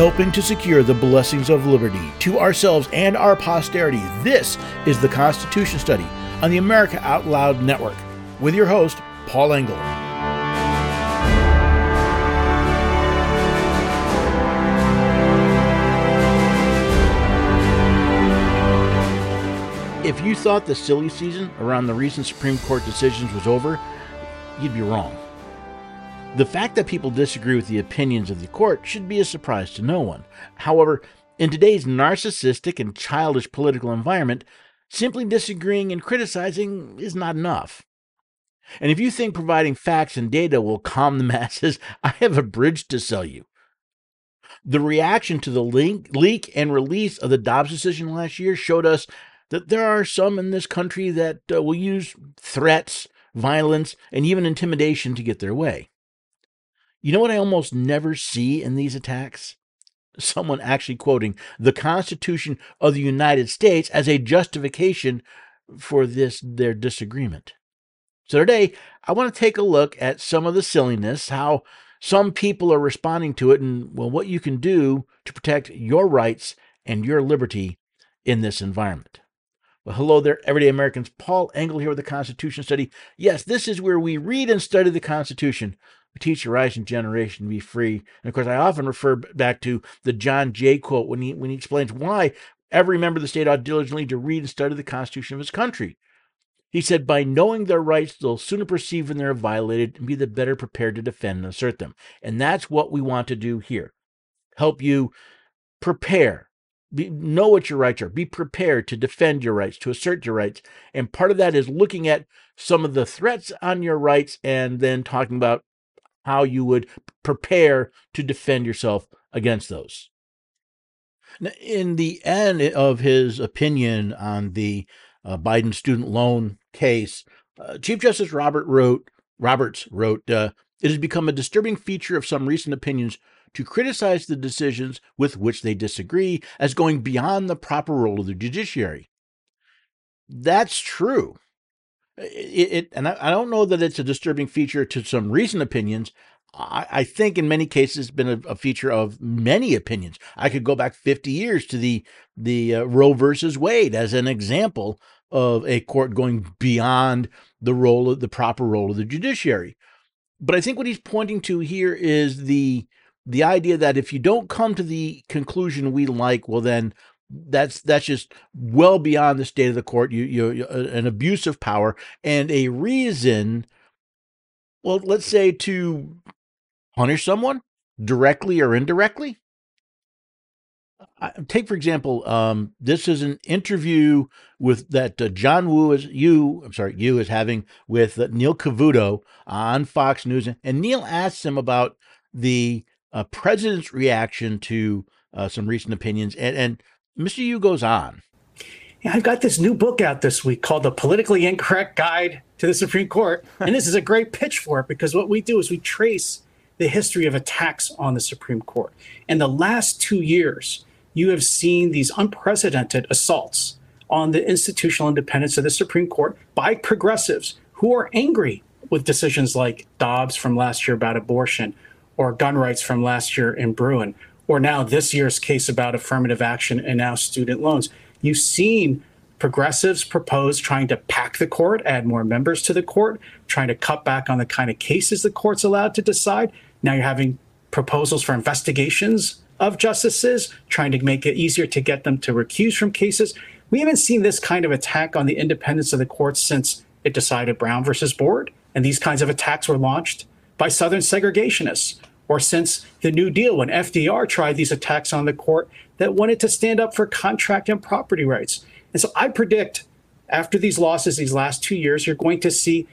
helping to secure the blessings of liberty to ourselves and our posterity. This is the Constitution Study on the America Out Loud Network with your host, Paul Engel. If you thought the silly season around the recent Supreme Court decisions was over, you'd be wrong. The fact that people disagree with the opinions of the court should be a surprise to no one. However, in today's narcissistic and childish political environment, simply disagreeing and criticizing is not enough. And if you think providing facts and data will calm the masses, I have a bridge to sell you. The reaction to the link, leak and release of the Dobbs decision last year showed us that there are some in this country that uh, will use threats, violence, and even intimidation to get their way. You know what I almost never see in these attacks? Someone actually quoting the Constitution of the United States as a justification for this their disagreement. So today, I want to take a look at some of the silliness, how some people are responding to it, and well, what you can do to protect your rights and your liberty in this environment. Well, hello there, everyday Americans. Paul Engel here with the Constitution Study. Yes, this is where we read and study the Constitution teach the rising generation to be free. And of course, I often refer back to the John Jay quote when he when he explains why every member of the state ought diligently to read and study the Constitution of his country. He said, by knowing their rights, they'll sooner perceive when they're violated and be the better prepared to defend and assert them. And that's what we want to do here. Help you prepare, be, know what your rights are, be prepared to defend your rights, to assert your rights. And part of that is looking at some of the threats on your rights and then talking about how you would prepare to defend yourself against those. In the end of his opinion on the uh, Biden student loan case, uh, Chief Justice Robert wrote, Roberts wrote, uh, "It has become a disturbing feature of some recent opinions to criticize the decisions with which they disagree as going beyond the proper role of the judiciary." That's true it, it and I, I, don't know that it's a disturbing feature to some recent opinions. I, I think in many cases it's been a, a, feature of many opinions. I could go back 50 years to the the uh, Roe versus Wade as an example of a court going beyond the role of the proper role of the judiciary. But I think what he's pointing to here is the the idea that if you don't come to the conclusion we like, well then that's that's just well beyond the state of the court. You Yoo an abuse of power and a reason. Well, let's say to punish someone directly or indirectly. Take for example, um, this is an interview with that uh, John Woo is Yoo. I'm sorry, you is having with uh, Neil Cavuto on Fox News, and Neil asks him about the uh, president's reaction to uh, some recent opinions, and and Mr. Yoo goes on. Yeah, I've got this new book out this week called The Politically Incorrect Guide to the Supreme Court. And this is a great pitch for it because what we do is we trace the history of attacks on the Supreme Court. In the last two years, you have seen these unprecedented assaults on the institutional independence of the Supreme Court by progressives who are angry with decisions like Dobbs from last year about abortion or gun rights from last year in Bruen or now this year's case about affirmative action and now student loans. You've seen progressives propose trying to pack the court, add more members to the court, trying to cut back on the kind of cases the court's allowed to decide. Now you're having proposals for investigations of justices, trying to make it easier to get them to recuse from cases. We haven't seen this kind of attack on the independence of the courts since it decided Brown versus Board. And these kinds of attacks were launched by Southern segregationists or since the New Deal when FDR tried these attacks on the court that wanted to stand up for contract and property rights. And so I predict after these losses these last two years, you're going to see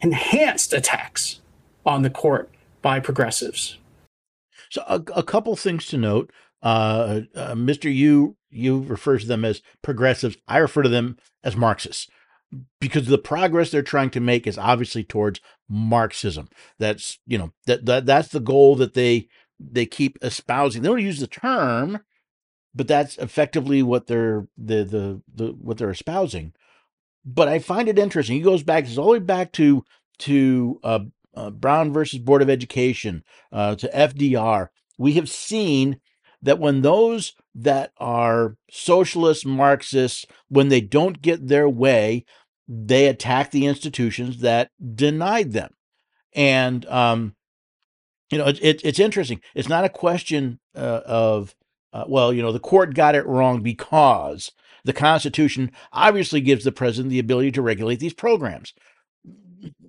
enhanced attacks on the court by progressives. So a, a couple things to note. Uh, uh, Mr. Yoo you refers to them as progressives. I refer to them as Marxists because the progress they're trying to make is obviously towards Marxism. That's you know that, that that's the goal that they they keep espousing. They don't use the term, but that's effectively what they're the the, the what they're espousing. But I find it interesting. He goes back, it's all the way back to to uh, uh, Brown versus Board of Education, uh, to FDR. We have seen that when those that are socialists, Marxists, when they don't get their way, they attack the institutions that denied them. And, um, you know, it, it, it's interesting. It's not a question uh, of, uh, well, you know, the court got it wrong because the Constitution obviously gives the president the ability to regulate these programs.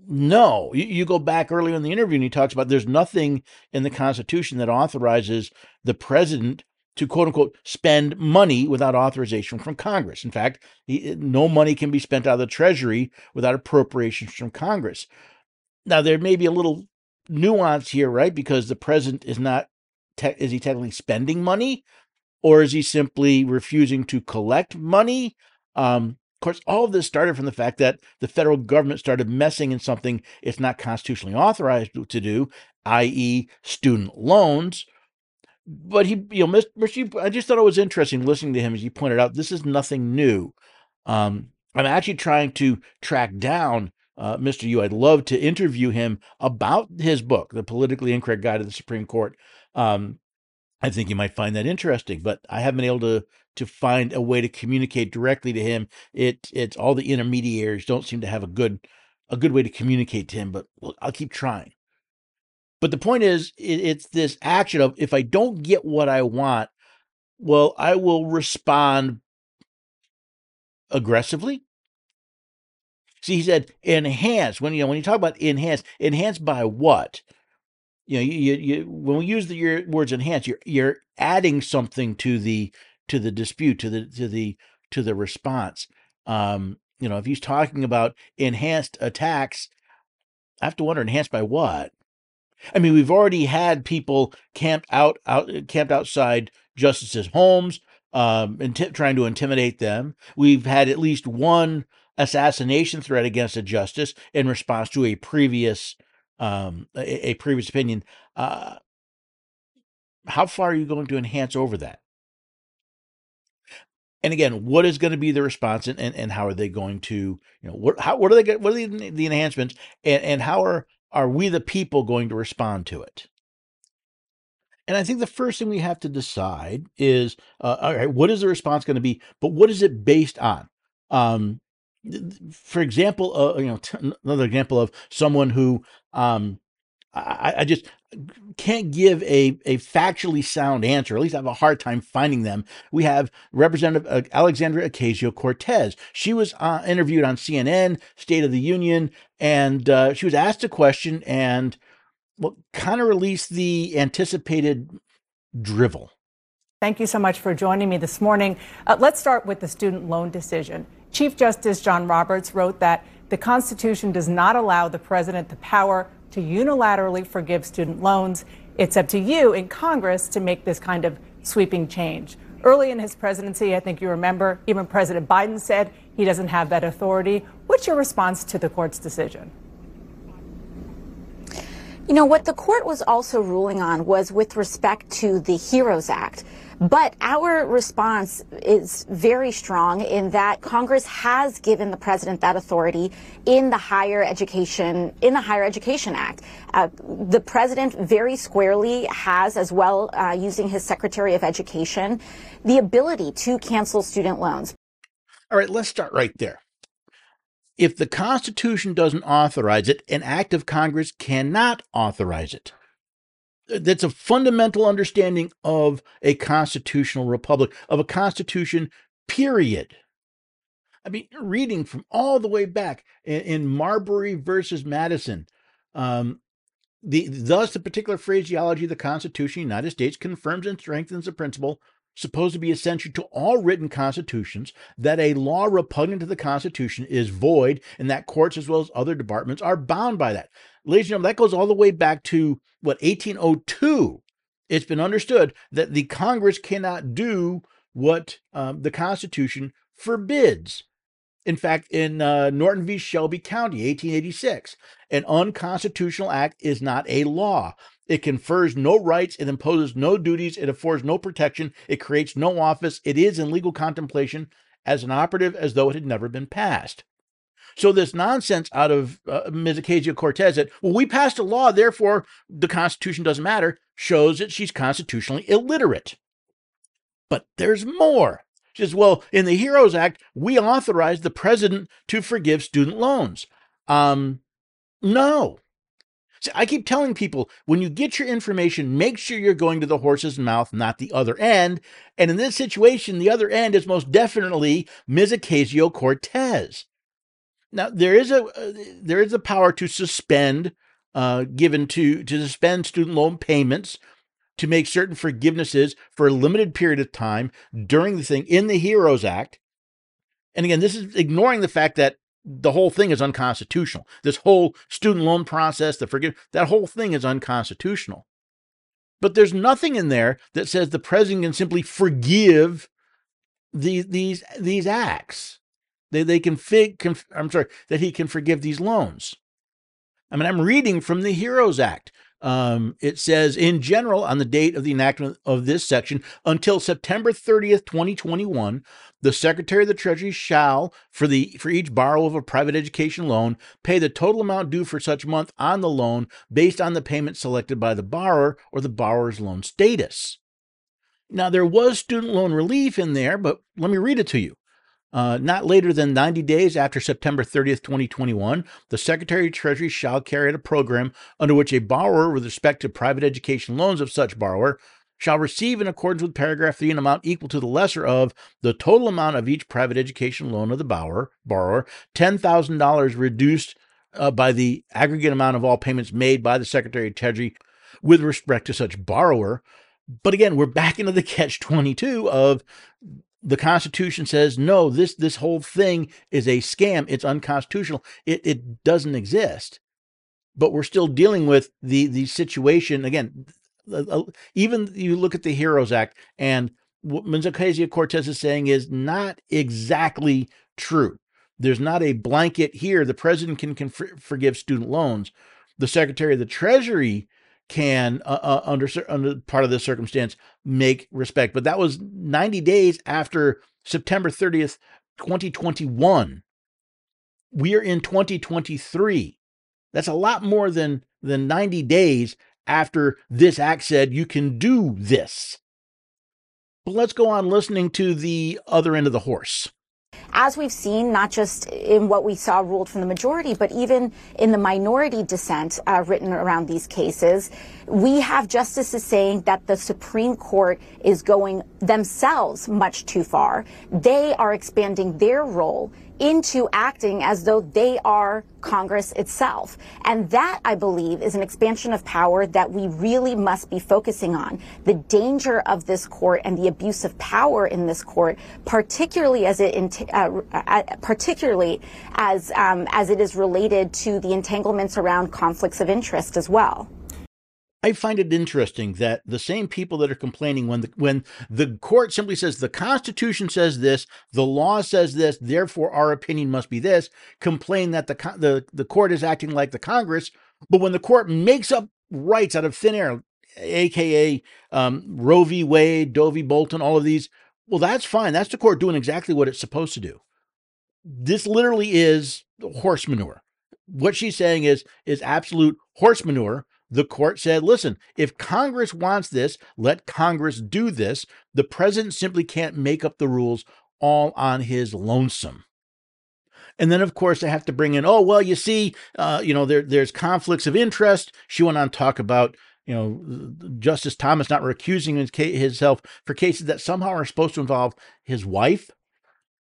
No, you, you go back earlier in the interview and he talks about there's nothing in the Constitution that authorizes the president to quote unquote spend money without authorization from Congress. In fact, no money can be spent out of the Treasury without appropriations from Congress. Now, there may be a little nuance here, right? Because the president is not, te- is he technically spending money or is he simply refusing to collect money? Um, of course, all of this started from the fact that the federal government started messing in something it's not constitutionally authorized to do, i.e., student loans. But he, you know, Mr. I just thought it was interesting listening to him as he pointed out this is nothing new. Um, I'm actually trying to track down uh, Mr. Yoo. I'd love to interview him about his book, The Politically Incorrect Guide to the Supreme Court. Um, I think you might find that interesting, but I haven't been able to to find a way to communicate directly to him. It it's all the intermediaries don't seem to have a good a good way to communicate to him, but I'll keep trying. But the point is, it, it's this action of if I don't get what I want, well, I will respond aggressively. See, he said enhance. When you know when you talk about enhance, enhance by what? you know, you, you, when we use the your words enhance, you're you're adding something to the to the dispute, to the to the to the response. Um, you know, if he's talking about enhanced attacks, I have to wonder enhanced by what? I mean, we've already had people camped out out camped outside justices' homes, um, inti- trying to intimidate them. We've had at least one assassination threat against a justice in response to a previous um, a, a previous opinion. Uh, how far are you going to enhance over that? And again, what is going to be the response, and, and, and how are they going to, you know, what how what are they what are the, the enhancements, and and how are are we the people going to respond to it? And I think the first thing we have to decide is, uh, all right, what is the response going to be? But what is it based on? Um, for example, uh, you know, t- another example of someone who um, I, I, just can't give a, a factually sound answer. At least I have a hard time finding them. We have Representative uh, Alexandria Ocasio Cortez. She was uh, interviewed on CNN, State of the Union, and uh, she was asked a question and well, kind of released the anticipated drivel. Thank you so much for joining me this morning. Uh, let's start with the student loan decision. Chief Justice John Roberts wrote that the Constitution does not allow the president the power to unilaterally forgive student loans. It's up to you in Congress to make this kind of sweeping change. Early in his presidency, I think you remember, even President Biden said he doesn't have that authority. What's your response to the court's decision? You know, what the court was also ruling on was with respect to the HEROES Act. But our response is very strong in that Congress has given the president that authority in the higher education in the Higher Education Act. Uh, the president very squarely has, as well, uh, using his Secretary of Education, the ability to cancel student loans. All right, let's start right there. If the Constitution doesn't authorize it, an act of Congress cannot authorize it. That's a fundamental understanding of a constitutional republic, of a constitution, period. I mean, reading from all the way back in, in Marbury versus Madison, um, the, thus the particular phraseology of the Constitution of the United States confirms and strengthens the principle supposed to be essential to all written constitutions that a law repugnant to the Constitution is void and that courts as well as other departments are bound by that. Ladies and gentlemen, that goes all the way back to what 1802. It's been understood that the Congress cannot do what um, the Constitution forbids. In fact, in uh, Norton v. Shelby County, 1886, an unconstitutional act is not a law. It confers no rights, it imposes no duties, it affords no protection, it creates no office, it is in legal contemplation as an operative as though it had never been passed. So this nonsense out of uh, Ms. Ocasio Cortez that well we passed a law, therefore the Constitution doesn't matter, shows that she's constitutionally illiterate. But there's more. She says, well, in the HEROES Act, we authorized the president to forgive student loans. Um, no. See, I keep telling people when you get your information, make sure you're going to the horse's mouth, not the other end. And in this situation, the other end is most definitely Ms. Ocasio Cortez. Now there is a uh, there is a power to suspend, uh, given to to suspend student loan payments to make certain forgivenesses for a limited period of time during the thing in the HEROES Act. And again, this is ignoring the fact that the whole thing is unconstitutional. This whole student loan process, the forgive that whole thing is unconstitutional. But there's nothing in there that says the president can simply forgive these these these acts. They they can fig conf, I'm sorry that he can forgive these loans. I mean, I'm reading from the HEROES Act. Um, it says, in general, on the date of the enactment of this section, until September 30th, 2021, the Secretary of the Treasury shall, for the for each borrower of a private education loan, pay the total amount due for such month on the loan based on the payment selected by the borrower or the borrower's loan status. Now, there was student loan relief in there, but let me read it to you. Uh, not later than 90 days after September 30th, 2021, the Secretary of Treasury shall carry out a program under which a borrower, with respect to private education loans of such borrower, shall receive in accordance with paragraph 3 an amount equal to the lesser of the total amount of each private education loan of the borrower, borrower $10,000 reduced uh, by the aggregate amount of all payments made by the Secretary of Treasury with respect to such borrower. But again, we're back into the catch 22 of the Constitution says no. This this whole thing is a scam. It's unconstitutional. It it doesn't exist. But we're still dealing with the the situation again. Even you look at the HEROES Act, and what. Ocasio Cortez is saying is not exactly true. There's not a blanket here. The president can, can forgive student loans. The Secretary of the Treasury can uh, uh, under under part of this circumstance make respect. But that was 90 days after September 30th 2021 we are in 2023 that's a lot more than than 90 days after this act said you can do this. But let's go on listening to the other end of the horse as we've seen, not just in what we saw ruled from the majority, but even in the minority dissent uh, written around these cases, we have justices saying that the Supreme Court is going themselves much too far. They are expanding their role into acting as though they are Congress itself. And that, I believe, is an expansion of power that we really must be focusing on. The danger of this court and the abuse of power in this court, particularly as it, uh, uh, particularly as um, as it is related to the entanglements around conflicts of interest as well. I find it interesting that the same people that are complaining when the when the court simply says the Constitution says this, the law says this, therefore our opinion must be this, complain that the the the court is acting like the Congress. But when the court makes up rights out of thin air, aka um, Roe v. Wade, Doe v. Bolton, all of these, well, that's fine. That's the court doing exactly what it's supposed to do. This literally is horse manure. What she's saying is is absolute horse manure the court said, listen, if Congress wants this, let Congress do this. The president simply can't make up the rules all on his lonesome. And then, of course, they have to bring in, oh, well, you see, uh, you know, there, there's conflicts of interest. She went on to talk about, you know, Justice Thomas not recusing himself for cases that somehow are supposed to involve his wife.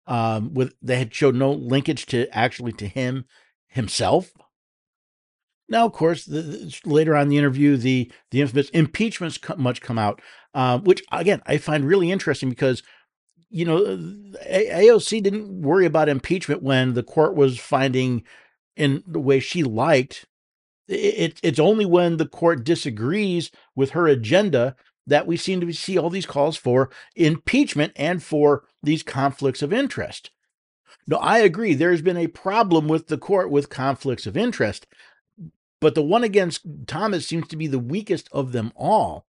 Um, with they had showed no linkage to actually to him himself. Now, of course, the, the, later on in the interview, the the infamous impeachments much come out, uh, which again I find really interesting because you know AOC didn't worry about impeachment when the court was finding in the way she liked. It, it's only when the court disagrees with her agenda that we seem to see all these calls for impeachment and for these conflicts of interest. No, I agree. There's been a problem with the court with conflicts of interest. But the one against Thomas seems to be the weakest of them all.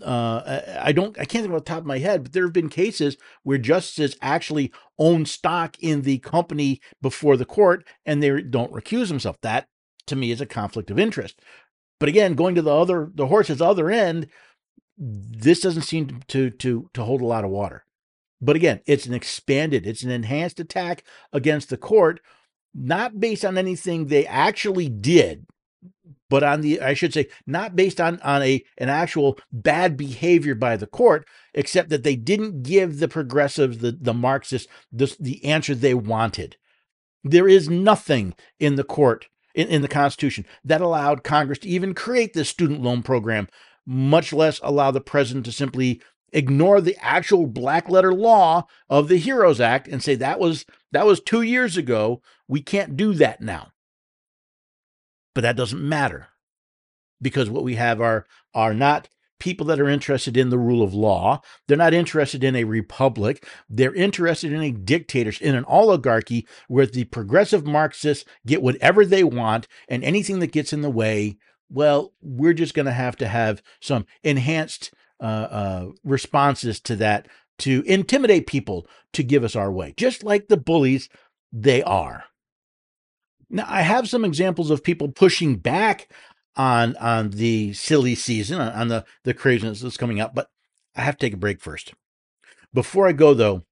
Uh, I don't, I can't think off the top of my head, but there have been cases where justices actually own stock in the company before the court and they don't recuse themselves. That to me is a conflict of interest. But again, going to the other, the horse's other end, this doesn't seem to to to hold a lot of water. But again, it's an expanded, it's an enhanced attack against the court, not based on anything they actually did, but on the I should say not based on on a an actual bad behavior by the court, except that they didn't give the progressives, the the Marxists, the, the answer they wanted. There is nothing in the court in, in the Constitution that allowed Congress to even create this student loan program, much less allow the president to simply ignore the actual black letter law of the Heroes Act and say that was that was 2 years ago. We can't do that now. But that doesn't matter because what we have are are not people that are interested in the rule of law. They're not interested in a republic. They're interested in a dictatorship, in an oligarchy where the progressive Marxists get whatever they want and anything that gets in the way, well, we're just going to have to have some enhanced uh, uh, responses to that to intimidate people to give us our way, just like the bullies they are. Now, I have some examples of people pushing back on on the silly season, on the the craziness that's coming up, but I have to take a break first. Before I go, though,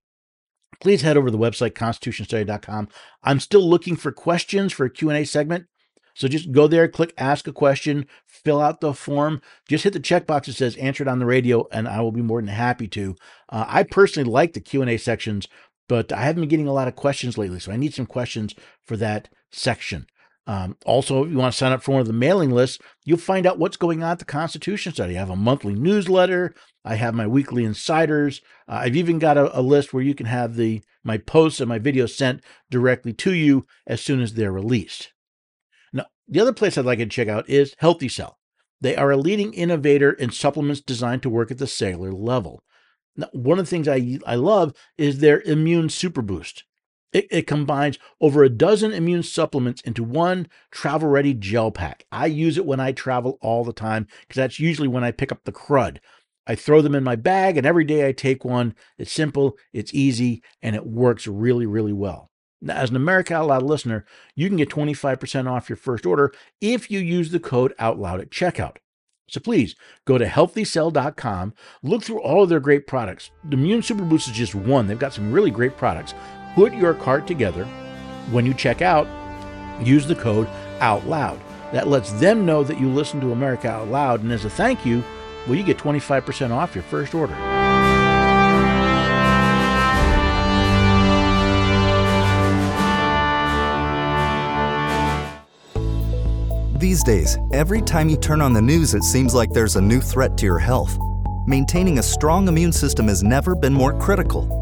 please head over to the website constitutionstudy.com. I'm still looking for questions for a Q&A segment. So just go there, click ask a question, fill out the form, just hit the checkbox that says answered on the radio, and I will be more than happy to. Uh, I personally like the Q&A sections, but I haven't been getting a lot of questions lately, so I need some questions for that section. Um, also, if you want to sign up for one of the mailing lists, you'll find out what's going on at the Constitution Study. I have a monthly newsletter. I have my weekly insiders. Uh, I've even got a, a, list where you can have the my posts and my videos sent directly to you as soon as they're released. Now, the other place I'd like you to check out is Healthy Cell. They are a leading innovator in supplements designed to work at the cellular level. Now, one of the things I, I love is their Immune Super Boost. It, it, combines over a dozen immune supplements into one travel ready gel pack. I use it when I travel all the time because that's usually when I pick up the crud. I throw them in my bag and every day I take one. It's simple, it's easy, and it works really, really well. Now, as an America Out Loud listener, you can get 25% off your first order if you use the code OUTLOUD at checkout. So please go to healthycell.com, look through all of their great products. The Immune Super Boost is just one. They've got some really great products put your cart together. When you check out, use the code out loud. That lets them know that you listen to America Out Loud, and as a thank you, well, you get 25% off your first order. These days, every time you turn on the news, it seems like there's a new threat to your health. Maintaining a strong immune system has never been more critical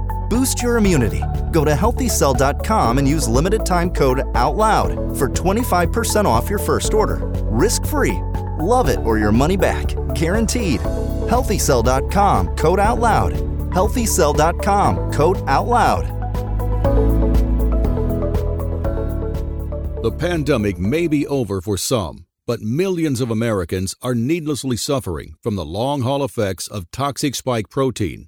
Boost your immunity. Go to healthycell.com and use limited time code OUTLOUD for 25% off your first order. Risk free. Love it or your money back. Guaranteed. Healthycell.com code OUTLOUD. Healthycell.com code OUTLOUD. The pandemic may be over for some, but millions of Americans are needlessly suffering from the long haul effects of toxic spike protein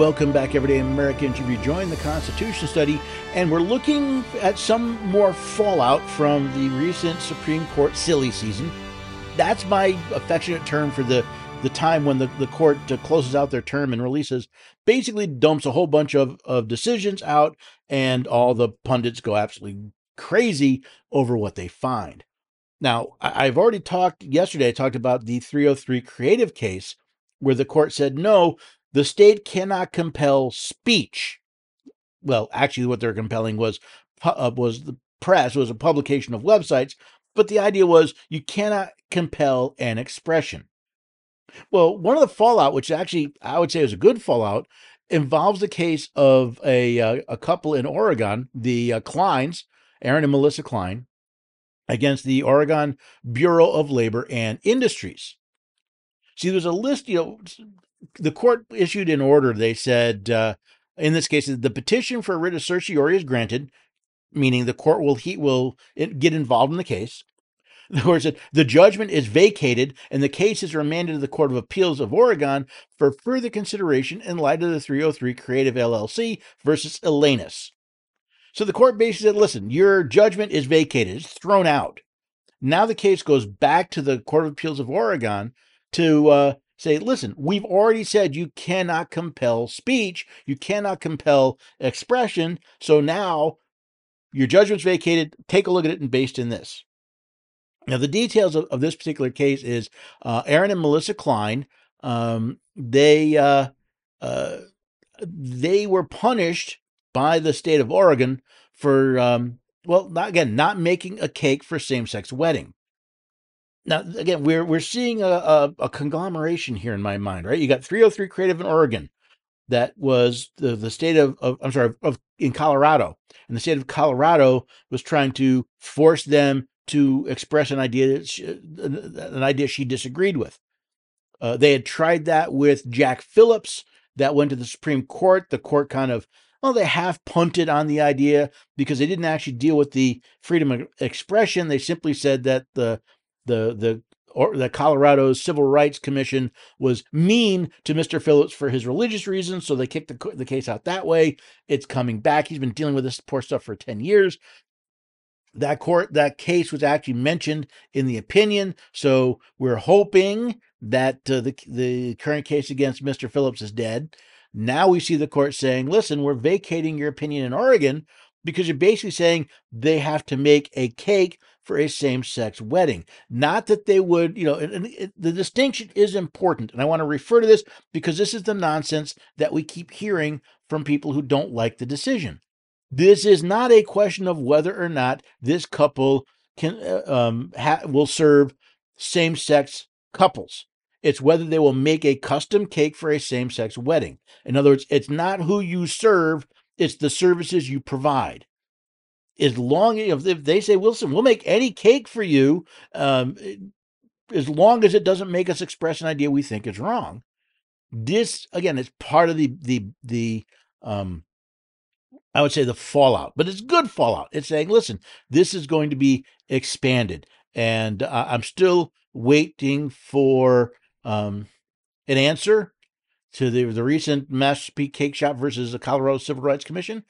Welcome back, everyday Americans. You've rejoined the Constitution study, and we're looking at some more fallout from the recent Supreme Court silly season. That's my affectionate term for the the time when the, the court uh, closes out their term and releases, basically dumps a whole bunch of, of decisions out, and all the pundits go absolutely crazy over what they find. Now, I've already talked yesterday, I talked about the 303 creative case where the court said, no, the state cannot compel speech. Well, actually, what they're compelling was uh, was the press, was a publication of websites, but the idea was you cannot compel an expression. Well, one of the fallout, which actually I would say is a good fallout, involves the case of a uh, a couple in Oregon, the uh, Kleins, Aaron and Melissa Klein, against the Oregon Bureau of Labor and Industries. See, there's a list, you know, the court issued an order. They said, uh, in this case, the petition for writ of certiorari is granted, meaning the court will he will get involved in the case. The court said the judgment is vacated and the case is remanded to the Court of Appeals of Oregon for further consideration in light of the 303 Creative LLC versus Elenis. So the court basically said, listen, your judgment is vacated, it's thrown out. Now the case goes back to the Court of Appeals of Oregon to uh, say, listen, we've already said you cannot compel speech, you cannot compel expression. So now your judgment's vacated. Take a look at it and based in this. Now, the details of, of this particular case is uh, Aaron and Melissa Klein. Um, they uh, uh, they were punished by the state of Oregon for um, well, not, again, not making a cake for same-sex wedding. Now, again, we're we're seeing a, a, a conglomeration here in my mind, right? You got 303 Creative in Oregon, that was the, the state of, of I'm sorry of in Colorado, and the state of Colorado was trying to force them to express an idea she, an idea she disagreed with. Uh, they had tried that with Jack Phillips. That went to the Supreme Court. The court kind of well, they half punted on the idea because they didn't actually deal with the freedom of expression. They simply said that the the the or the Colorado's Civil Rights Commission was mean to Mr. Phillips for his religious reasons, so they kicked the, the case out that way. It's coming back. He's been dealing with this poor stuff for 10 years. That court, that case was actually mentioned in the opinion, so we're hoping that uh, the the current case against Mr. Phillips is dead. Now we see the court saying, "Listen, we're vacating your opinion in Oregon because you're basically saying they have to make a cake for a same sex wedding. Not that they would, you know, and, and the distinction is important. And I want to refer to this because this is the nonsense that we keep hearing from people who don't like the decision. This is not a question of whether or not this couple can uh, um, ha- will serve same sex couples. It's whether they will make a custom cake for a same sex wedding. In other words, it's not who you serve, it's the services you provide. As long as if they say, Wilson, we'll make any cake for you, um, as long as it doesn't make us express an idea we think is wrong. This again is part of the the the um, I would say the fallout, but it's good fallout. It's saying, listen, this is going to be expanded, and uh, I'm still waiting for um, an answer to the the recent Master Cake Shop versus the Colorado Civil Rights Commission.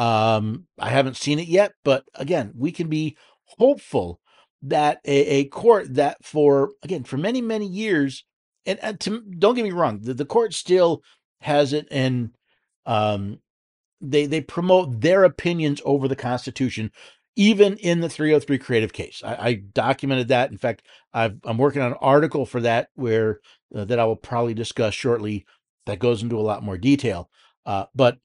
Um, I haven't seen it yet, but again, we can be hopeful that a, a court that for again for many many years, and, and to, don't get me wrong, the, the court still has it, and um, they they promote their opinions over the Constitution even in the 303 creative case. I, I documented that. In fact, i am working on an article for that where uh, that I will probably discuss shortly. That goes into a lot more detail. Uh, but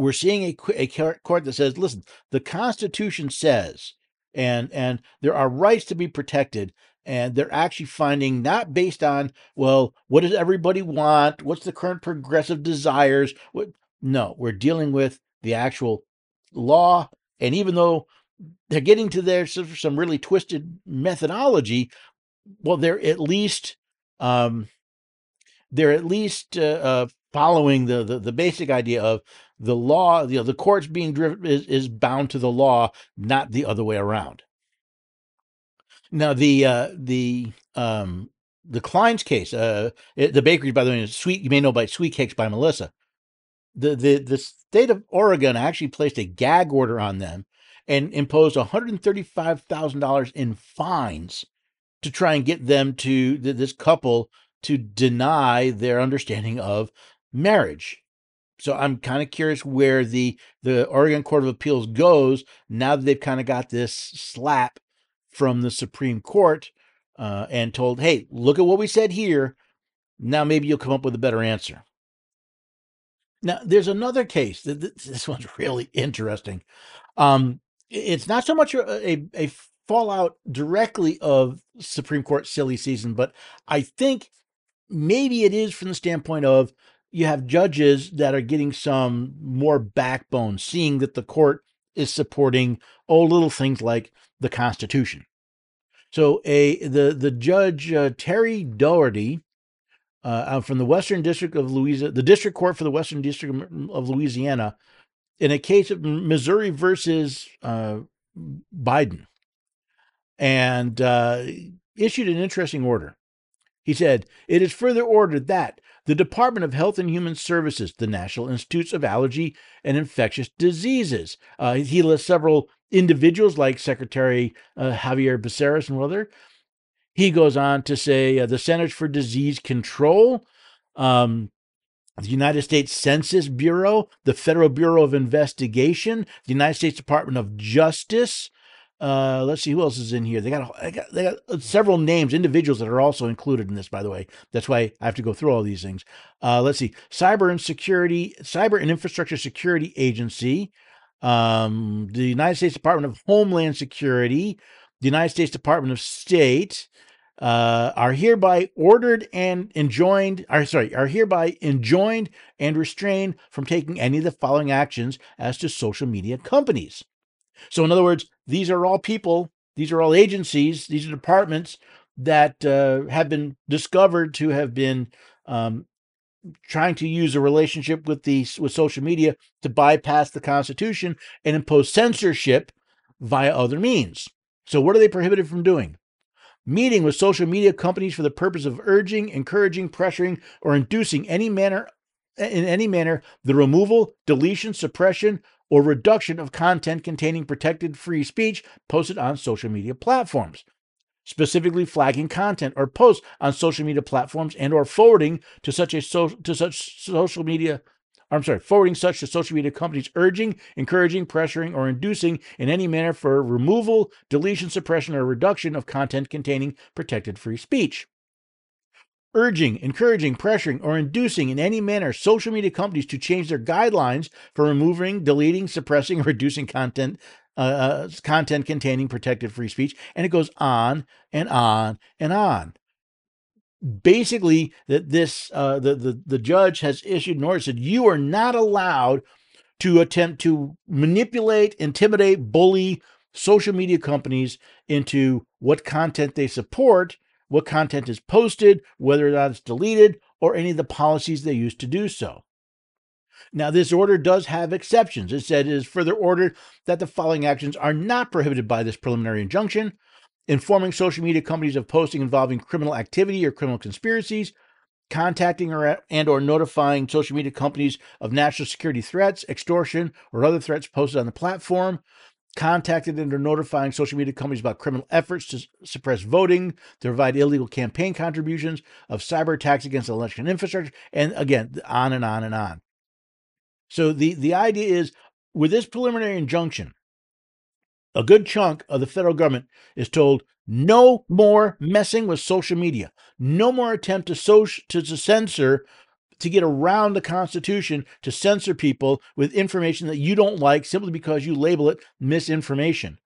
we're seeing a, a court that says, listen, the Constitution says, and and there are rights to be protected, and they're actually finding not based on well, what does everybody want? What's the current progressive desires? What? No, we're dealing with the actual law and even though they're getting to their some really twisted methodology, well, they're at least um, they're at least uh, uh, following the, the, the basic idea of the law. You know, the courts being driven is, is bound to the law, not the other way around. Now, the uh, the um, the Klein's case, uh, it, the bakery, by the way, is sweet. You may know by Sweet Cakes by Melissa. The the the state of Oregon actually placed a gag order on them and imposed one hundred thirty five thousand dollars in fines to try and get them to this couple to deny their understanding of marriage. So I'm kind of curious where the the Oregon Court of Appeals goes now that they've kind of got this slap from the Supreme Court uh, and told, "Hey, look at what we said here. Now maybe you'll come up with a better answer." Now there's another case. that This one's really interesting. Um, it's not so much a, a, a fallout directly of Supreme Court silly season, but I think maybe it is from the standpoint of you have judges that are getting some more backbone, seeing that the court is supporting oh little things like the Constitution. So a the the judge uh, Terry Doughty uh, from the Western District of Louisiana, the District Court for the Western District of Louisiana, in a case of Missouri versus uh, Biden, and uh, issued an interesting order. He said, It is further ordered that the Department of Health and Human Services, the National Institutes of Allergy and Infectious Diseases. Uh, he lists several individuals like Secretary uh, Xavier Becerra and other. He goes on to say uh, the Centers for Disease Control, um, the United States Census Bureau, the Federal Bureau of Investigation, the United States Department of Justice, uh, let's see who else is in here. They got, they got they got several names, individuals that are also included in this. By the way, that's why I have to go through all these things. Uh, let's see, Cyber and Security, Cyber and Infrastructure Security Agency, um, the United States Department of Homeland Security, the United States Department of State. Uh, are hereby ordered and enjoined, are sorry, are hereby enjoined and restrained from taking any of the following actions as to social media companies. So, in other words, these are all people, these are all agencies, these are departments that uh, have been discovered to have been um, trying to use a relationship with the with social media to bypass the Constitution and impose censorship via other means. So, what are they prohibited from doing? Meeting with social media companies for the purpose of urging, encouraging, pressuring, or inducing any manner in any manner the removal, deletion, suppression, or reduction of content containing protected free speech posted on social media platforms specifically flagging content or posts on social media platforms and or forwarding to such a so, to such social media I'm sorry, forwarding such to social media companies urging, encouraging, pressuring, or inducing in any manner for removal, deletion, suppression, or reduction of content containing protected free speech urging, encouraging, pressuring, or inducing in any manner social media companies to change their guidelines for removing, deleting, suppressing, or reducing content uh, uh, content containing protected free speech, and it goes on and on and on. Basically, that this uh, the, the the judge has issued an order said you are not allowed to attempt to manipulate, intimidate, bully social media companies into what content they support what content is posted, whether or not it's deleted, or any of the policies they use to do so. Now, this order does have exceptions. It said it is further ordered that the following actions are not prohibited by this preliminary injunction informing social media companies of posting involving criminal activity or criminal conspiracies, contacting or and or notifying social media companies of national security threats, extortion, or other threats posted on the platform, contacted and are notifying social media companies about criminal efforts to suppress voting, to provide illegal campaign contributions, of cyber attacks against election infrastructure, and again, on and on and on. So the, the idea is with this preliminary injunction, a good chunk of the federal government is told no more messing with social media, no more attempt to, social, to, to censor to get around the Constitution to censor people with information that you don't like simply because you label it misinformation.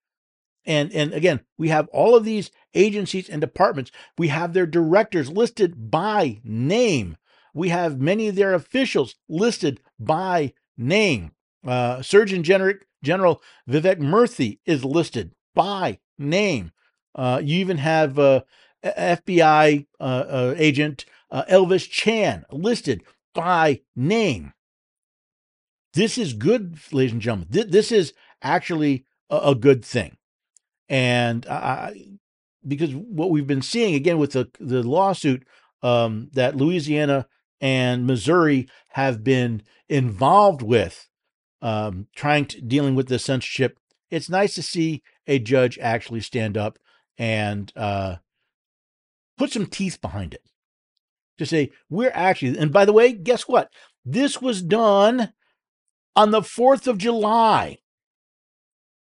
And, and again, we have all of these agencies and departments. We have their directors listed by name. We have many of their officials listed by name. Uh, Surgeon General, General Vivek Murthy is listed by name. Uh, you even have uh, FBI uh, uh, agent uh, Elvis Chan listed by name. This is good, ladies and gentlemen. This is actually a, good thing. And because what we've been seeing again with the the lawsuit um, that Louisiana and Missouri have been involved with, um, trying to dealing with the censorship. It's nice to see a judge actually stand up and uh, put some teeth behind it to say we're actually. And by the way, guess what? This was done on the Fourth of July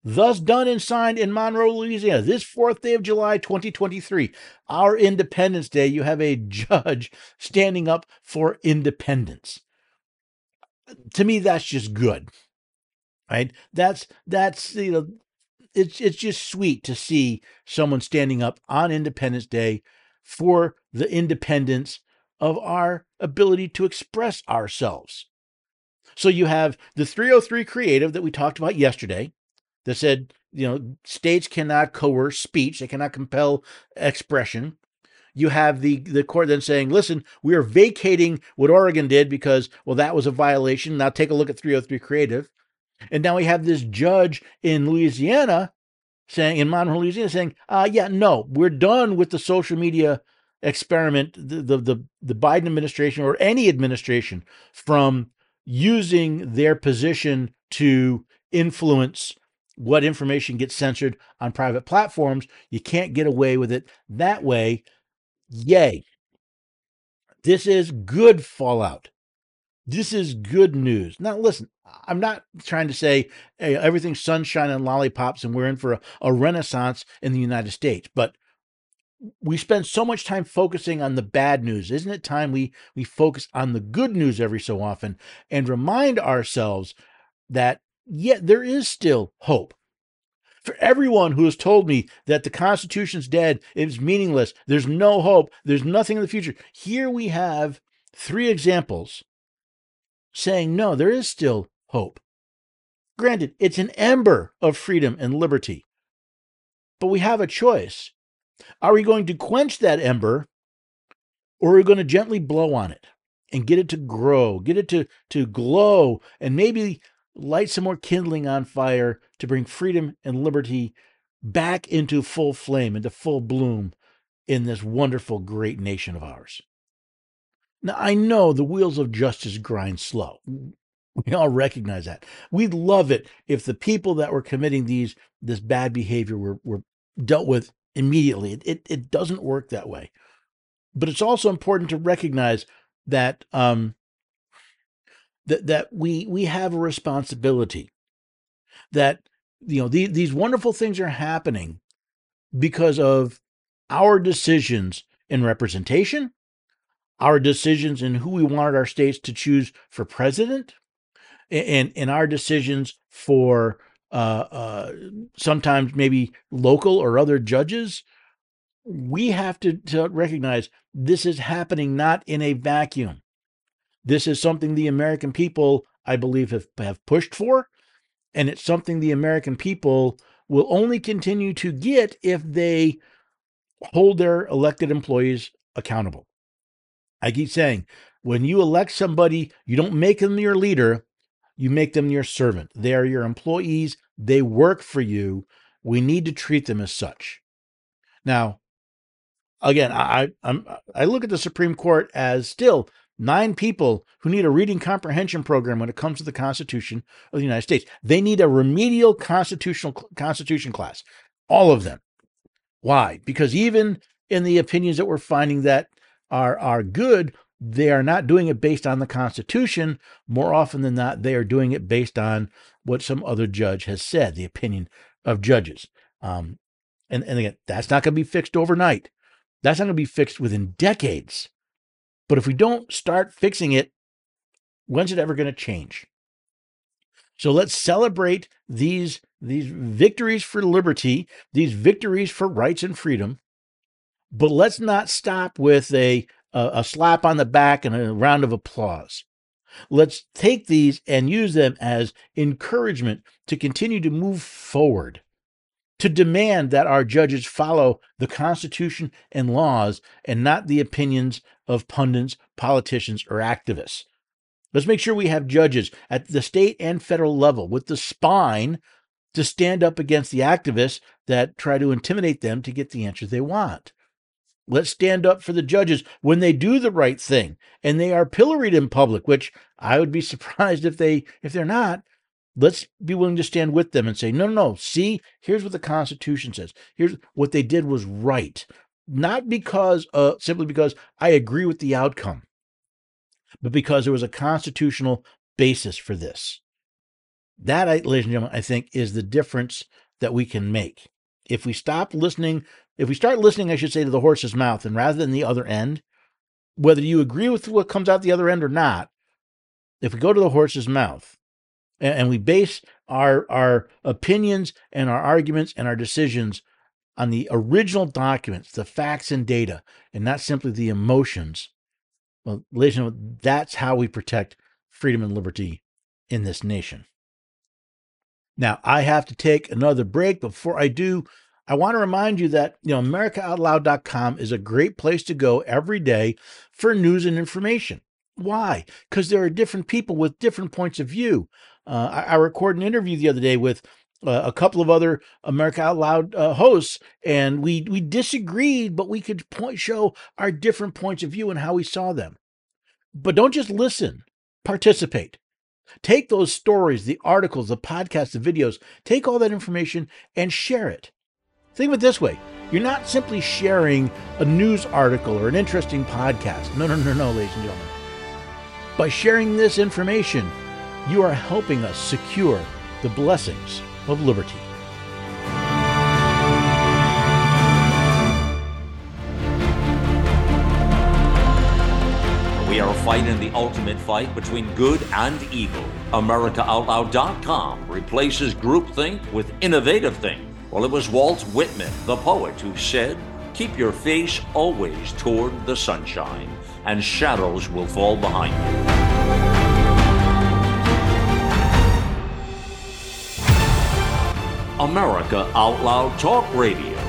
thus done and signed in Monroe, Louisiana, this fourth day of July, 2023, our Independence Day, you have a judge standing up for independence. To me, that's just good, right? That's that's you know, it's it's just sweet to see someone standing up on Independence Day for the independence of our ability to express ourselves. So you have the 303 creative that we talked about yesterday, that said, you know, states cannot coerce speech, they cannot compel expression. You have the the court then saying, listen, we are vacating what Oregon did because, well, that was a violation. Now take a look at 303 Creative. And now we have this judge in Louisiana saying, in Monroe, Louisiana, saying, uh, yeah, no, we're done with the social media experiment, the, the, the, the Biden administration or any administration from using their position to influence what information gets censored on private platforms. You can't get away with it that way. Yay. This is good fallout. This is good news. Now, listen, I'm not trying to say hey, everything's sunshine and lollipops and we're in for a, a renaissance in the United States, but we spend so much time focusing on the bad news. Isn't it time we, we focus on the good news every so often and remind ourselves that yet there is still hope. For everyone who has told me that the Constitution's dead, it's meaningless, there's no hope, there's nothing in the future, here we have three examples saying, no, there is still hope. Granted, it's an ember of freedom and liberty, but we have a choice. Are we going to quench that ember or are we going to gently blow on it and get it to grow, get it to, to glow, and maybe light some more kindling on fire to bring freedom and liberty back into full flame, into full bloom in this wonderful, great nation of ours. Now, I know the wheels of justice grind slow. We all recognize that. We'd love it if the people that were committing these this bad behavior were, were dealt with immediately. It, it, doesn't work that way. But it's also important to recognize that um, that that we we have a responsibility that you know the, these wonderful things are happening because of our decisions in representation our decisions in who we wanted our states to choose for president and and our decisions for uh, uh, sometimes maybe local or other judges we have to, to recognize this is happening not in a vacuum this is something the American people, I believe, have, have pushed for. And it's something the American people will only continue to get if they hold their elected employees accountable. I keep saying, when you elect somebody, you don't make them your leader, you make them your servant. They are your employees, they work for you. We need to treat them as such. Now, again, I, I'm, I look at the Supreme Court as still nine people who need a reading comprehension program when it comes to the Constitution of the United States. They need a remedial constitutional constitution class. All of them. Why? Because even in the opinions that we're finding that are are good, they are not doing it based on the Constitution. More often than not, they are doing it based on what some other judge has said, the opinion of judges. Um, and, and again, that's not going to be fixed overnight. That's not going to be fixed within decades. But if we don't start fixing it, when's it ever going to change? So let's celebrate these, these victories for liberty, these victories for rights and freedom. But let's not stop with a, a, a slap on the back and a round of applause. Let's take these and use them as encouragement to continue to move forward to demand that our judges follow the Constitution and laws and not the opinions of pundits, politicians, or activists. Let's make sure we have judges at the state and federal level with the spine to stand up against the activists that try to intimidate them to get the answers they want. Let's stand up for the judges when they do the right thing and they are pilloried in public, which I would be surprised if they if they're not. Let's be willing to stand with them and say, no, no, no. See, here's what the Constitution says. Here's what they did was right, not because uh, simply because I agree with the outcome, but because there was a constitutional basis for this. That, ladies and gentlemen, I think is the difference that we can make. If we stop listening, if we start listening, I should say, to the horse's mouth, and rather than the other end, whether you agree with what comes out the other end or not, if we go to the horse's mouth and, and we base our our opinions and our arguments and our decisions on the original documents, the facts and data, and not simply the emotions, well, ladies and gentlemen, that's how we protect freedom and liberty in this nation. Now, I have to take another break. Before I do, I want to remind you that, you know, AmericaOutloud.com is a great place to go every day for news and information. Why? Because there are different people with different points of view. Uh, I, I, recorded an interview the other day with uh, a couple of other America Out Loud uh, hosts, and we we disagreed, but we could point show our different points of view and how we saw them. But don't just listen; participate. Take those stories, the articles, the podcasts, the videos, take all that information and share it. Think of it this way you're not simply sharing a news article or an interesting podcast. No, no, no, no, ladies and gentlemen. By sharing this information, you are helping us secure the blessings of liberty. We are fighting the ultimate fight between good and evil. AmericaOutloud.com replaces groupthink with innovative think. Well, it was Walt Whitman, the poet, who said, Keep your face always toward the sunshine, and shadows will fall behind you. America Out Loud Talk Radio.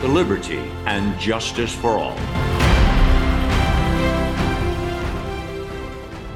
The liberty and justice for all.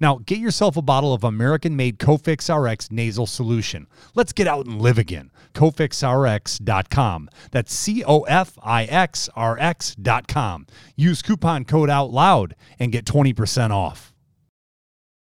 Now, get yourself a bottle of American made Cofix RX nasal solution. Let's get out and live again. CofixRx.com. That's C O F I X R X.com. Use coupon code OUT LOUD and get 20% off.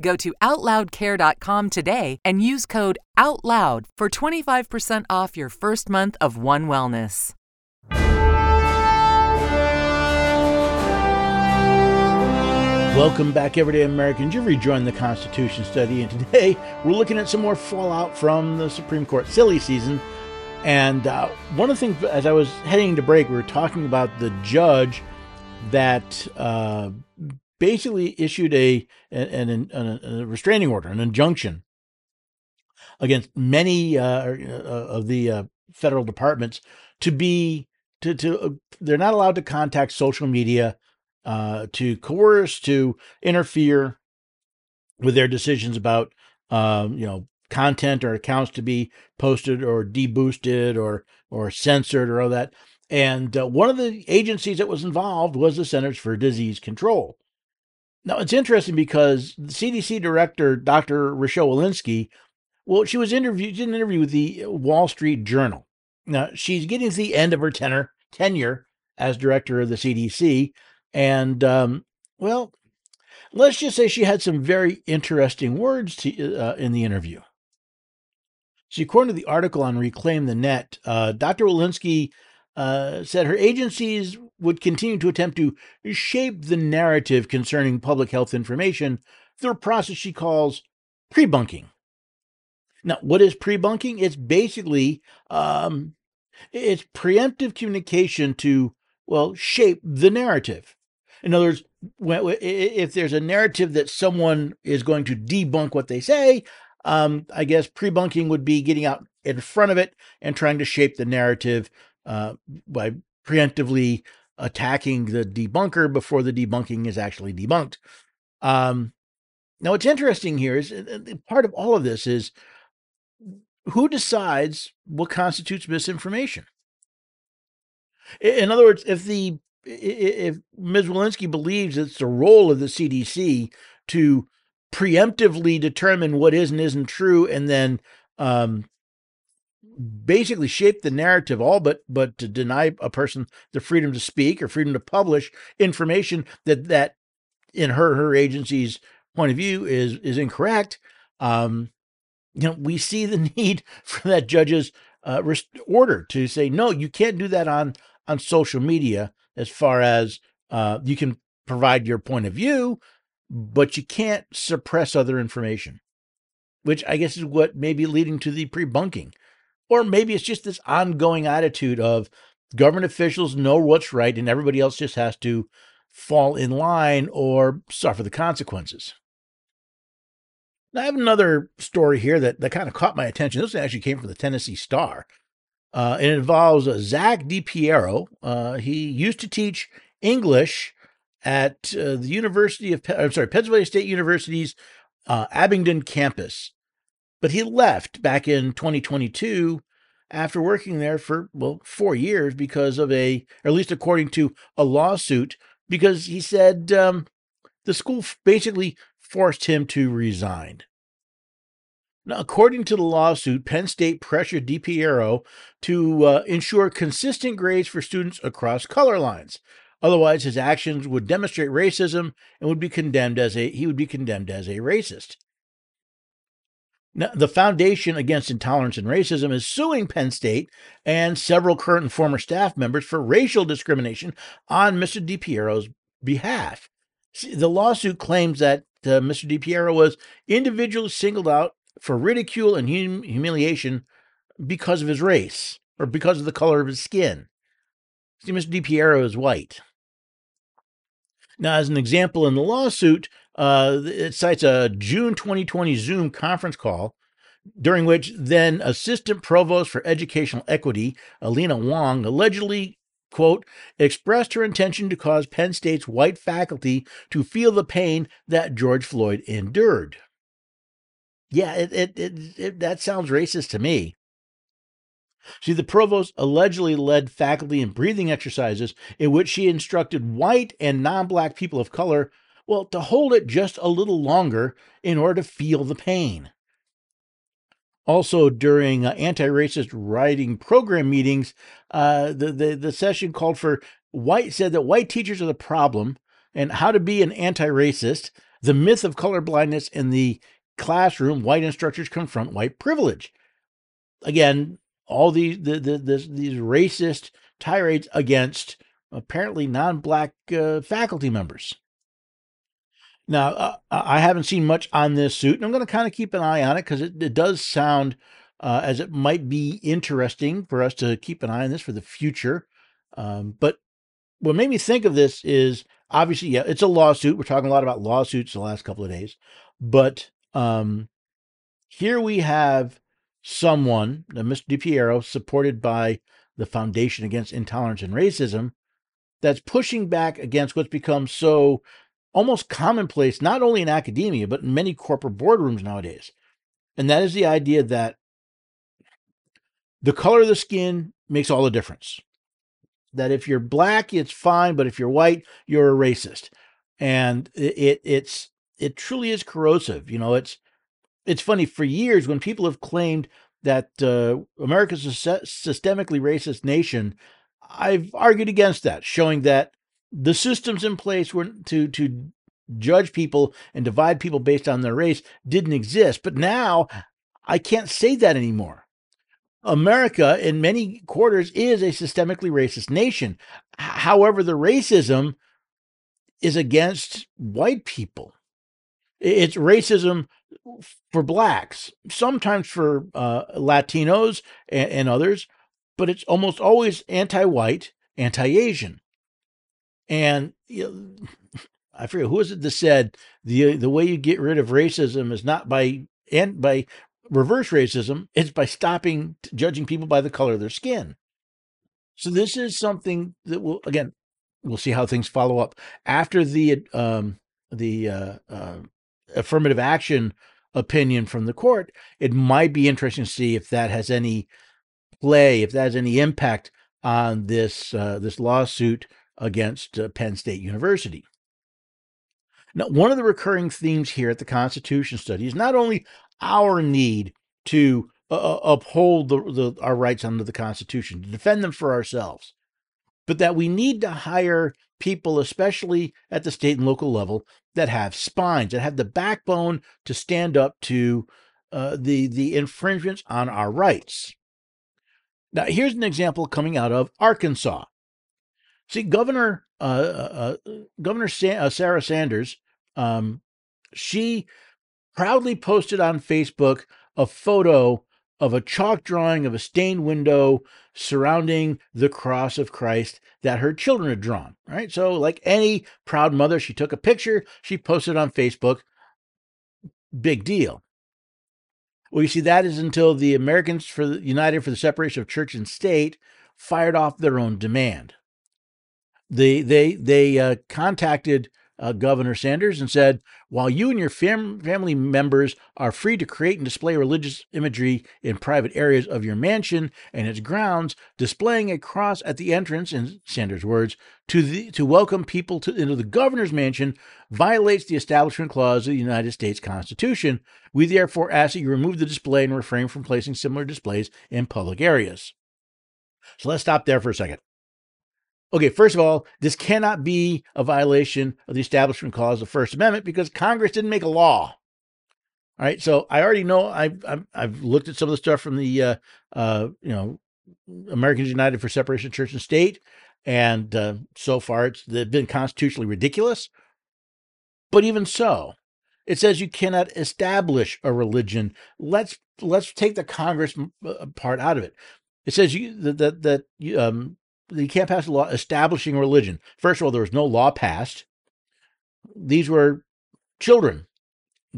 Go to OutLoudCare.com today and use code OUTLOUD for 25% off your first month of One Wellness. Welcome back, everyday Americans. You've rejoined the Constitution study, and today we're looking at some more fallout from the Supreme Court silly season. And uh, one of the things, as I was heading to break, we were talking about the judge that uh, basically issued a an, an, a restraining order, an injunction against many uh, uh, of the uh, federal departments to be to to uh, they're not allowed to contact social media uh, to coerce to interfere with their decisions about um, you know content or accounts to be posted or deboosted or or censored or all that. And uh, one of the agencies that was involved was the Centers for Disease Control. Now, it's interesting because the CDC director, Dr. Rochelle Walensky, well, she was interviewed, did an interview with the Wall Street Journal. Now, she's getting to the end of her tenure, tenure as director of the CDC. And, um, well, let's just say she had some very interesting words to, uh, in the interview. See, according to the article on Reclaim the Net, uh, Dr. Walensky uh, said her agencies would continue to attempt to shape the narrative concerning public health information through a process she calls pre-bunking. Now, what is pre-bunking? It's basically um, it's preemptive communication to well shape the narrative. In other words, if there's a narrative that someone is going to debunk what they say, um, I guess pre-bunking would be getting out in front of it and trying to shape the narrative uh, by preemptively attacking the debunker before the debunking is actually debunked. Um, now, what's interesting here is part of all of this is who decides what constitutes misinformation. In other words, if the if Ms. Walensky believes it's the role of the CDC to preemptively determine what is and isn't true, and then um, basically shape the narrative all but but to deny a person the freedom to speak or freedom to publish information that that in her her agency's point of view is is incorrect um you know we see the need for that judge's uh, order to say no you can't do that on on social media as far as uh you can provide your point of view but you can't suppress other information which i guess is what may be leading to the pre-bunking or maybe it's just this ongoing attitude of government officials know what's right and everybody else just has to fall in line or suffer the consequences. Now, I have another story here that, that kind of caught my attention. This actually came from the Tennessee Star. Uh, it involves uh, Zach DiPiero. Uh, he used to teach English at uh, the University of, I'm sorry, Pennsylvania State University's uh, Abington campus. But he left back in 2022 after working there for, well, four years because of a, or at least according to a lawsuit, because he said um, the school basically forced him to resign. Now, according to the lawsuit, Penn State pressured DiPiero to uh, ensure consistent grades for students across color lines. Otherwise, his actions would demonstrate racism and would be condemned as a he would be condemned as a racist. Now, the Foundation Against Intolerance and Racism is suing Penn State and several current and former staff members for racial discrimination on Mr. DiPiero's behalf. The lawsuit claims that uh, Mr. DiPiero was individually singled out for ridicule and hum- humiliation because of his race or because of the color of his skin. See, Mr. DiPiero is white. Now, as an example in the lawsuit, uh, it cites a June 2020 Zoom conference call during which then Assistant Provost for Educational Equity, Alina Wong, allegedly, quote, expressed her intention to cause Penn State's white faculty to feel the pain that George Floyd endured. Yeah, it, it, it, it that sounds racist to me. See, the provost allegedly led faculty in breathing exercises in which she instructed white and non black people of color, well, to hold it just a little longer in order to feel the pain. Also, during uh, anti racist writing program meetings, uh, the, the, the session called for white, said that white teachers are the problem and how to be an anti racist, the myth of colorblindness in the classroom, white instructors confront white privilege. Again, all these the, the, this, these racist tirades against apparently non-black uh, faculty members. Now, uh, I haven't seen much on this suit, and I'm going to kind of keep an eye on it because it, it, does sound uh, as it might be interesting for us to keep an eye on this for the future. Um, but what made me think of this is obviously, yeah, it's a lawsuit. We're talking a lot about lawsuits the last couple of days, but um, here we have someone, Mr. DiPiero, supported by the Foundation Against Intolerance and Racism, that's pushing back against what's become so almost commonplace, not only in academia, but in many corporate boardrooms nowadays. And that is the idea that the color of the skin makes all the difference. That if you're black, it's fine, but if you're white, you're a racist. And it, it it's it truly is corrosive. You know, it's it's funny for years when people have claimed that uh, America's a systemically racist nation. I've argued against that, showing that the systems in place were to to judge people and divide people based on their race didn't exist. But now I can't say that anymore. America, in many quarters, is a systemically racist nation. However, the racism is against white people. It's racism for blacks, sometimes for uh, Latinos and, and others, but it's almost always anti-white, anti-Asian. And you know, I forget who is it that said the the way you get rid of racism is not by and by reverse racism, it's by stopping judging people by the color of their skin. So this is something that will again we'll see how things follow up after the um, the uh, uh, affirmative action opinion from the court. It might be interesting to see if that has any play, if that has any impact on this uh, this lawsuit against uh, Penn State University. Now, one of the recurring themes here at the Constitution Study is not only our need to uh, uh, uphold the, the, our rights under the Constitution, to defend them for ourselves, but that we need to hire people, especially at the state and local level, that have spines, that have the backbone to stand up to uh, the the infringements on our rights. Now, here's an example coming out of Arkansas. See, Governor uh, uh, uh Governor Sa- uh, Sarah Sanders, um, she proudly posted on Facebook a photo of a chalk drawing of a stained window surrounding the cross of Christ that her children had drawn. Right. So, like any proud mother, she took a picture, she posted on Facebook. Big deal. Well, you see, that is until the Americans for the United for the Separation of Church and State fired off their own demand. They they they uh, contacted uh, Governor Sanders and said, while you and your fam- family members are free to create and display religious imagery in private areas of your mansion and its grounds, displaying a cross at the entrance, in Sanders' words, to the to welcome people to, into the governor's mansion violates the Establishment Clause of the United States Constitution. We therefore ask that you remove the display and refrain from placing similar displays in public areas. So let's stop there for a second. Okay, first of all, this cannot be a violation of the Establishment Clause of the First Amendment because Congress didn't make a law. All right, so I already know I've I've, I've looked at some of the stuff from the uh, uh, you know Americans United for Separation of Church and State, and uh, so far it's been constitutionally ridiculous. But even so, it says you cannot establish a religion. Let's let's take the Congress uh, part out of it. It says you that that, that um, you can't pass a law establishing religion. First of all, there was no law passed. These were children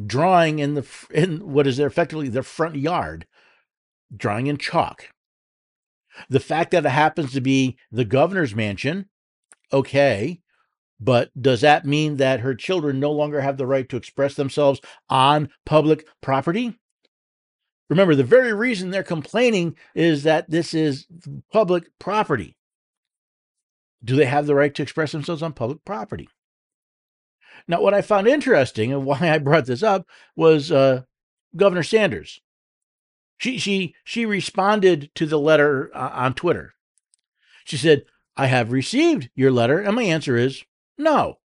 drawing in the in what is effectively their front yard, drawing in chalk. The fact that it happens to be the governor's mansion, okay, but does that mean that her children no longer have the right to express themselves on public property? Remember, the very reason they're complaining is that this is public property. Do they have the right to express themselves on public property? Now, what I found interesting and why I brought this up was uh, Governor Sanders. She she she responded to the letter uh, on Twitter. She said, "I have received your letter, and my answer is no.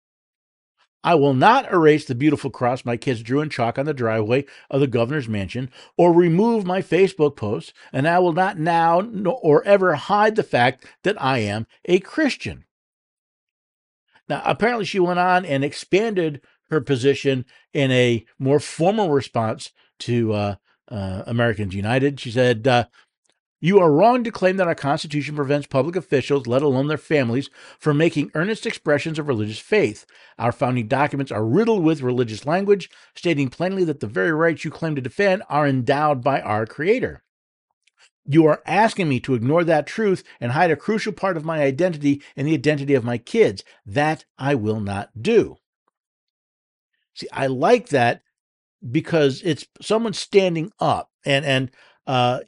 I will not erase the beautiful cross my kids drew in chalk on the driveway of the governor's mansion or remove my Facebook posts, and I will not now or ever hide the fact that I am a Christian. Now, apparently, she went on and expanded her position in a more formal response to uh, uh, Americans United. She said, uh, you are wrong to claim that our Constitution prevents public officials, let alone their families, from making earnest expressions of religious faith. Our founding documents are riddled with religious language, stating plainly that the very rights you claim to defend are endowed by our Creator. You are asking me to ignore that truth and hide a crucial part of my identity and the identity of my kids. That I will not do. See, I like that because it's someone standing up and and uh,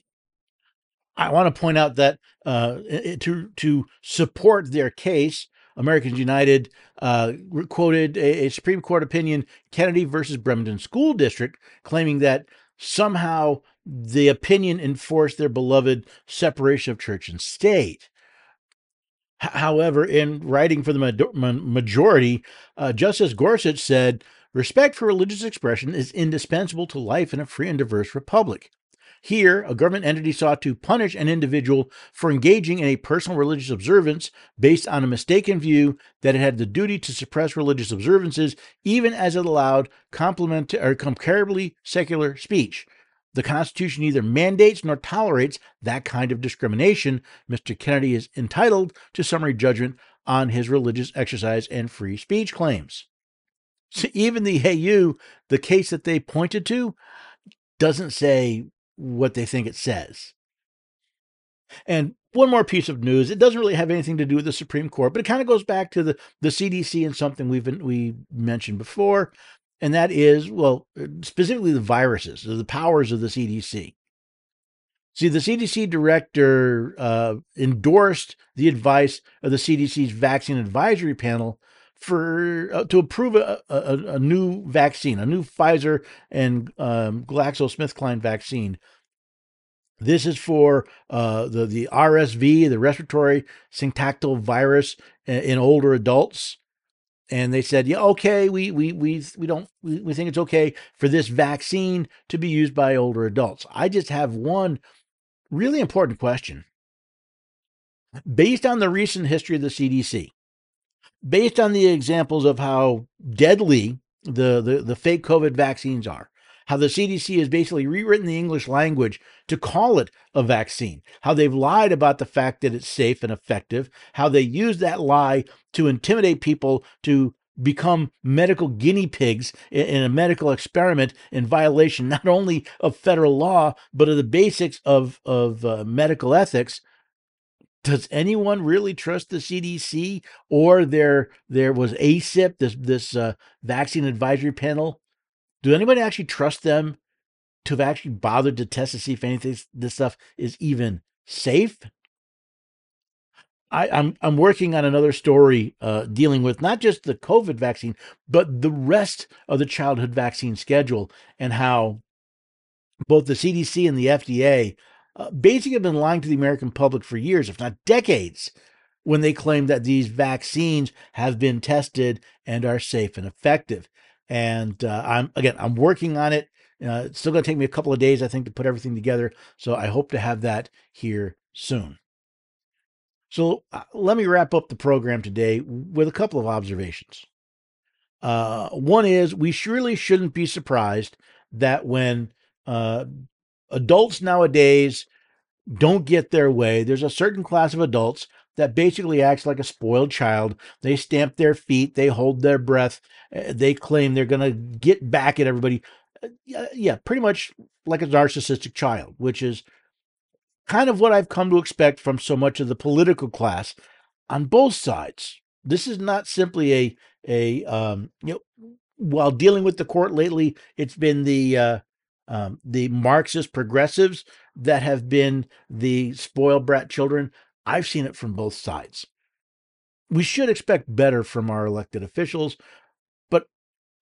I want to point out that uh, to to support their case, Americans United uh, quoted a, a, Supreme Court opinion, Kennedy versus Bremerton School District, claiming that somehow the opinion enforced their beloved separation of church and state. H- however, in writing for the ma- majority, uh, Justice Gorsuch said, Respect for religious expression is indispensable to life in a free and diverse republic. Here, a government entity sought to punish an individual for engaging in a personal religious observance based on a mistaken view that it had the duty to suppress religious observances, even as it allowed complement or comparably secular speech. The Constitution neither mandates nor tolerates that kind of discrimination. Mr. Kennedy is entitled to summary judgment on his religious exercise and free speech claims. So even the AU, the case that they pointed to, doesn't say what they think it says. And one more piece of news. It doesn't really have anything to do with the Supreme Court, but it kind of goes back to the, the CDC and something we've been, we mentioned before, and that is, well, specifically the viruses, the powers of the CDC. See, the CDC director uh, endorsed the advice of the CDC's vaccine advisory panel for uh, to approve a, a, a, new vaccine, a new Pfizer and um, GlaxoSmithKline vaccine. This is for uh, the the RSV, the respiratory syncytial virus in, in, older adults. And they said, yeah, okay, we we we we don't we, we think it's okay for this vaccine to be used by older adults. I just have one really important question. Based on the recent history of the CDC, based on the examples of how deadly the, the, the fake COVID vaccines are, how the CDC has basically rewritten the English language to call it a vaccine, how they've lied about the fact that it's safe and effective, how they use that lie to intimidate people to become medical guinea pigs in a medical experiment in violation not only of federal law but of the basics of of uh, medical ethics does anyone really trust the CDC or there there was ACIP this this uh, vaccine advisory panel? Do anybody actually trust them to have actually bothered to test to see if anything this stuff is even safe? I, am I'm, I'm working on another story uh, dealing with not just the COVID vaccine, but the rest of the childhood vaccine schedule and how both the CDC and the FDA uh, basically have been lying to the American public for years, if not decades, when they claim that these vaccines have been tested and are safe and effective. And uh, I'm again, I'm working on it. Uh, it's still going to take me a couple of days, I think, to put everything together. So I hope to have that here soon. So uh, let me wrap up the program today with a couple of observations. Uh, one is we surely shouldn't be surprised that when uh, adults nowadays don't get their way, there's a certain class of adults that basically acts like a spoiled child. They stamp their feet, they hold their breath, uh, they claim they're going to get back at everybody. Uh, yeah, pretty much like a narcissistic child, which is kind of what I've come to expect from so much of the political class on both sides. This is not simply a a um, you know while dealing with the court lately, it's been the uh, um, the Marxist progressives that have been the spoiled brat children. I've seen it from both sides. We should expect better from our elected officials, but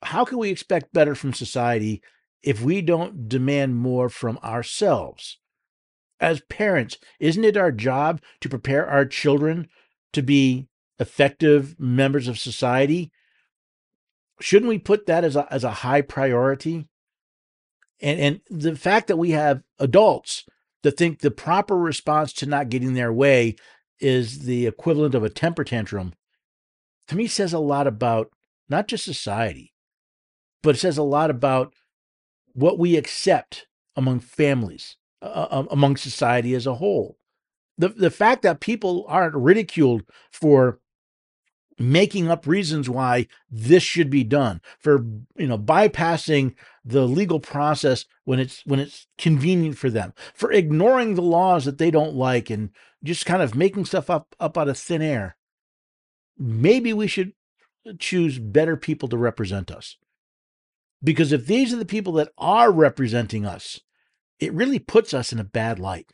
how can we expect better from society if we don't demand more from ourselves? as parents, isn't it our job to prepare our children to be effective members of society? Shouldn't we put that as a, as a high priority? And, and the fact that we have adults that think the proper response to not getting their way is the equivalent of a temper tantrum, to me says a lot about not just society, but it says a lot about what we accept among families uh, among society as a whole. The, the fact that people aren't ridiculed for making up reasons why this should be done for you know bypassing the legal process when it's when it's convenient for them for ignoring the laws that they don't like and just kind of making stuff up up out of thin air maybe we should choose better people to represent us because if these are the people that are representing us it really puts us in a bad light.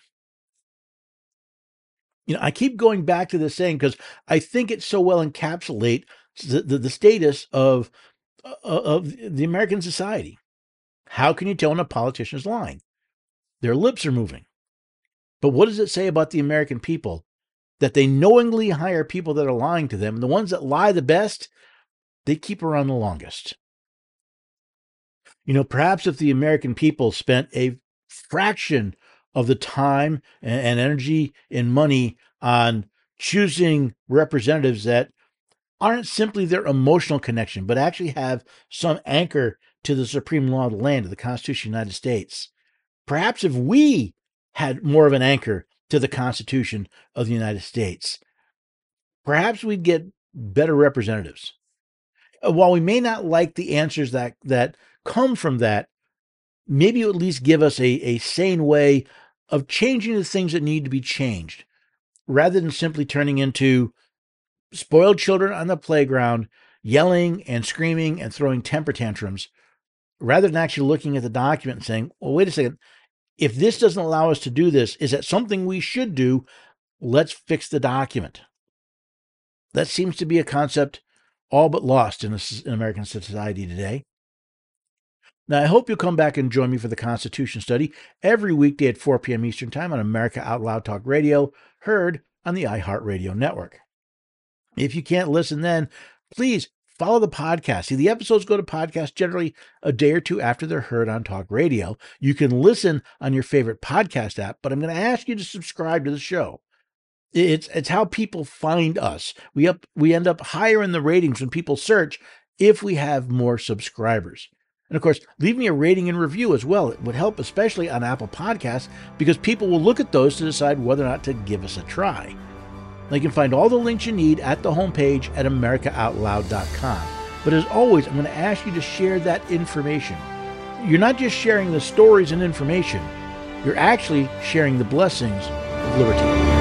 You know, I keep going back to this saying because I think it so well encapsulates the, the, the status of, uh, of the American society. How can you tell when a politician is lying? Their lips are moving. But what does it say about the American people that they knowingly hire people that are lying to them? And the ones that lie the best, they keep around the longest. You know, perhaps if the American people spent a fraction of the time and energy and money on choosing representatives that aren't simply their emotional connection, but actually have some anchor to the supreme law of the land, of the Constitution of the United States. Perhaps if we had more of an anchor to the Constitution of the United States, perhaps we'd get better representatives. Uh, while we may not like the answers that, that come from that, maybe at least give us a, a sane way of changing the things that need to be changed rather than simply turning into spoiled children on the playground, yelling and screaming and throwing temper tantrums, rather than actually looking at the document and saying, well, wait a second, if this doesn't allow us to do this, is that something we should do? Let's fix the document. That seems to be a concept all but lost in, in American society today. Now, I hope you'll come back and join me for the Constitution study every weekday at 4 p.m. Eastern Time on America Out Loud Talk Radio, heard on the iHeartRadio network. If you can't listen then, please follow the podcast. See, the episodes go to podcast generally a day or two after they're heard on talk radio. You can listen on your favorite podcast app, but I'm going to ask you to subscribe to the show. It's it's how people find us. We up we end up higher in the ratings when people search if we have more subscribers. And of course, leave me a rating and review as well. It would help, especially on Apple Podcasts, because people will look at those to decide whether or not to give us a try. You can find all the links you need at the homepage at AmericaOutloud.com. But as always, I'm going to ask you to share that information. You're not just sharing the stories and information, you're actually sharing the blessings of liberty.